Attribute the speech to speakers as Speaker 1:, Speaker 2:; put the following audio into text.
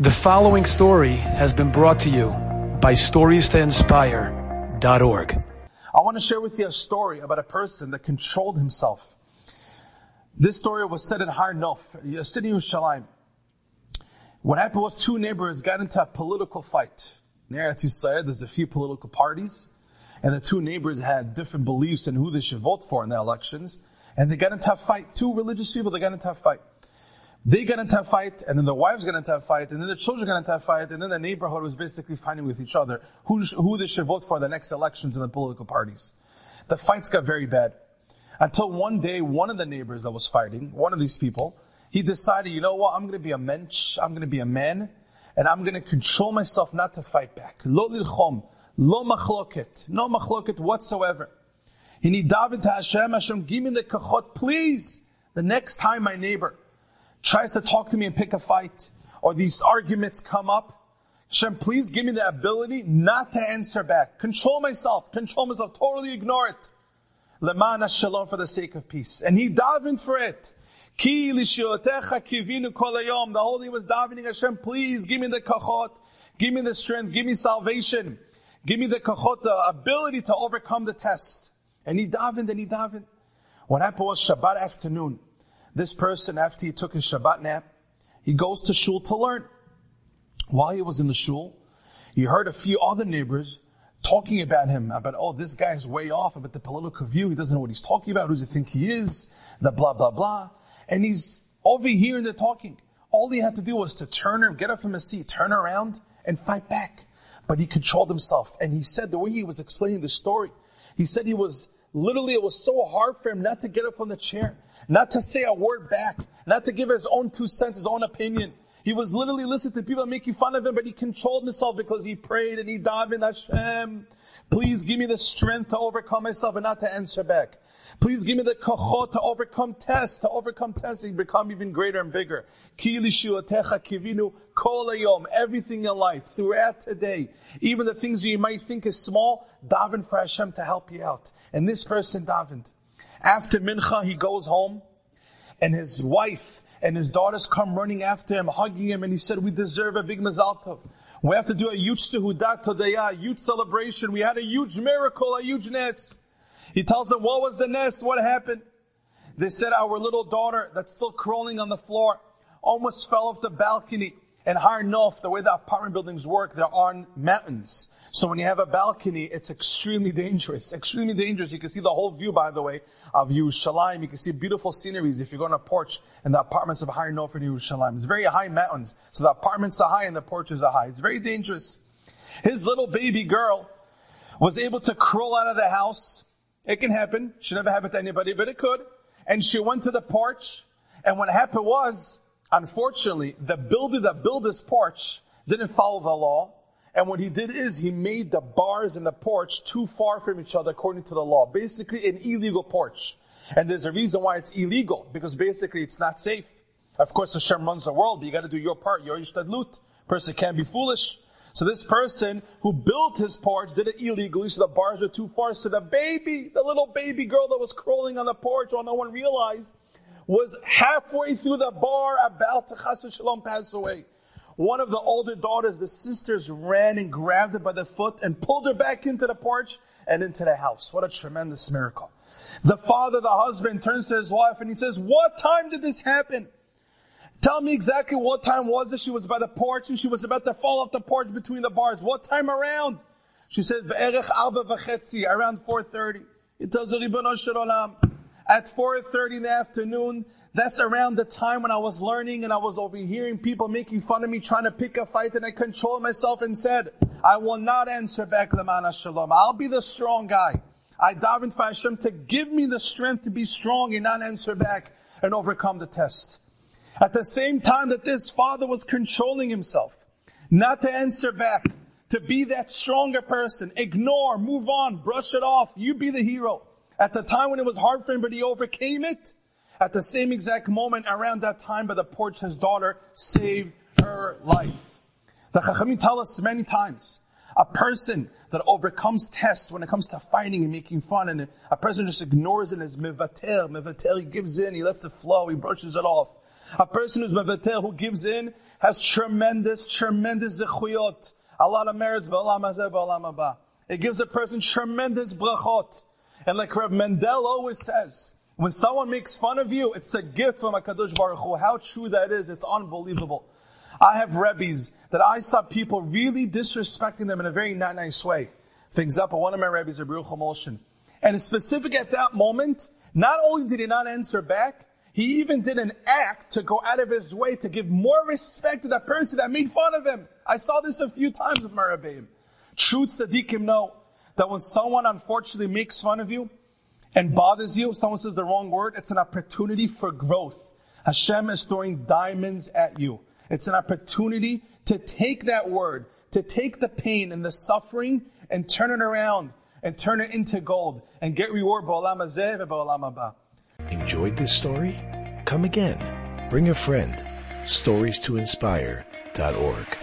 Speaker 1: The following story has been brought to you by StoriesToInspire.org.
Speaker 2: I want to share with you a story about a person that controlled himself. This story was said in Har Nof, a city of Shalim. What happened was two neighbors got into a political fight. Near Eretz Yisrael, there's a few political parties, and the two neighbors had different beliefs in who they should vote for in the elections, and they got into a fight. Two religious people, they got into a fight. They got into a fight, and then the wives got into a fight, and then the children got into a fight, and then the neighborhood was basically fighting with each other who, who they should vote for the next elections in the political parties. The fights got very bad. Until one day, one of the neighbors that was fighting, one of these people, he decided, you know what, I'm gonna be a mensch, I'm gonna be a man, and I'm gonna control myself not to fight back. Lo lilchom, lo machloket, no machloket whatsoever. He need daven to Hashem, Hashem, give me the kochot, please. The next time my neighbor tries to talk to me and pick a fight, or these arguments come up, Hashem, please give me the ability not to answer back. Control myself, control myself, totally ignore it. Lema'an shalom for the sake of peace. And he davened for it. Ki kivinu kolayom. The whole day was davening Hashem, please give me the kochot, give me the strength, give me salvation, give me the kochot, the ability to overcome the test. And he davened and he davened. What happened was Shabbat afternoon. This person, after he took his Shabbat nap, he goes to shul to learn. While he was in the shul, he heard a few other neighbors talking about him, about, oh, this guy is way off about the political view. He doesn't know what he's talking about. Who does he think he is? The blah, blah, blah. And he's overhearing the talking. All he had to do was to turn or get up from his seat, turn around and fight back. But he controlled himself. And he said the way he was explaining the story, he said he was literally, it was so hard for him not to get up from the chair not to say a word back, not to give his own two cents, his own opinion. He was literally listening to people making fun of him, but he controlled himself because he prayed and he davened, Hashem, please give me the strength to overcome myself and not to answer back. Please give me the kochot to overcome tests, to overcome tests and become even greater and bigger. Everything in life, throughout today, even the things you might think is small, daven for Hashem to help you out. And this person davened. After Mincha, he goes home, and his wife and his daughters come running after him, hugging him, and he said, we deserve a big Mazal Tov. We have to do a huge Seudat Todayah, a huge celebration. We had a huge miracle, a huge Nes. He tells them, what was the Nes? What happened? They said, our little daughter that's still crawling on the floor almost fell off the balcony. And Har Nof, the way the apartment buildings work, there are mountains. So when you have a balcony, it's extremely dangerous. Extremely dangerous. You can see the whole view, by the way, of Yerushalayim. You can see beautiful sceneries if you go on a porch in the apartments of Har Nof in Yerushalayim. It's very high mountains. So the apartments are high and the porches are high. It's very dangerous. His little baby girl was able to crawl out of the house. It can happen. Should never happen to anybody, but it could. And she went to the porch. And what happened was, unfortunately, the builder that built this porch didn't follow the law. And what he did is he made the bars in the porch too far from each other according to the law. Basically an illegal porch. And there's a reason why it's illegal, because basically it's not safe. Of course Hashem runs the world, but you gotta do your part, your ishtadlut. Person can't be foolish. So this person who built his porch did it illegally, so the bars were too far. So the baby, the little baby girl that was crawling on the porch while no one realized, was halfway through the bar about to chas shalom pass away. One of the older daughters, the sisters ran and grabbed her by the foot and pulled her back into the porch and into the house. What a tremendous miracle. The father, the husband, turns to his wife and he says, What time did this happen? Tell me exactly what time was it? She was by the porch and she was about to fall off the porch between the bars. What time around? She said, around 4.30. It tells the her, at 4.30 in the afternoon, that's around the time when I was learning and I was overhearing people making fun of me, trying to pick a fight, and I controlled myself and said, I will not answer back the mana shalom. I'll be the strong guy. I davened for Hashem to give me the strength to be strong and not answer back and overcome the test. At the same time that this father was controlling himself, not to answer back, to be that stronger person, ignore, move on, brush it off, you be the hero. At the time when it was hard for him, but he overcame it, at the same exact moment, around that time, by the porch, his daughter saved her life. The Chachamim tell us many times, a person that overcomes tests when it comes to fighting and making fun, and a person just ignores it as mivater, mivater, he gives in, he lets it flow, he brushes it off. A person who's mevatel, who gives in, has tremendous, tremendous zechuyot. A lot of merits, ba'olam hazeh, ba'olam haba. It gives a person tremendous brachot. And like Reb Mendel always says, when someone makes fun of you, it's a gift from HaKadosh Baruch Hu. How true that is, it's unbelievable. I have rebbes that I saw people really disrespecting them in a very not nice way. For example, one of my rebbes, Rabbi Ruchel And specific at that moment, not only did he not answer back, he even did an act to go out of his way to give more respect to that person that made fun of him. I saw this a few times with my rebbeim. True tzaddikim know that when someone unfortunately makes fun of you and bothers you, someone says the wrong word, it's an opportunity for growth. Hashem is throwing diamonds at you. It's an opportunity to take that word, to take the pain and the suffering and turn it around and turn it into gold and get reward.
Speaker 3: Enjoyed this story? Come again. Bring a friend. Stories to inspire.org.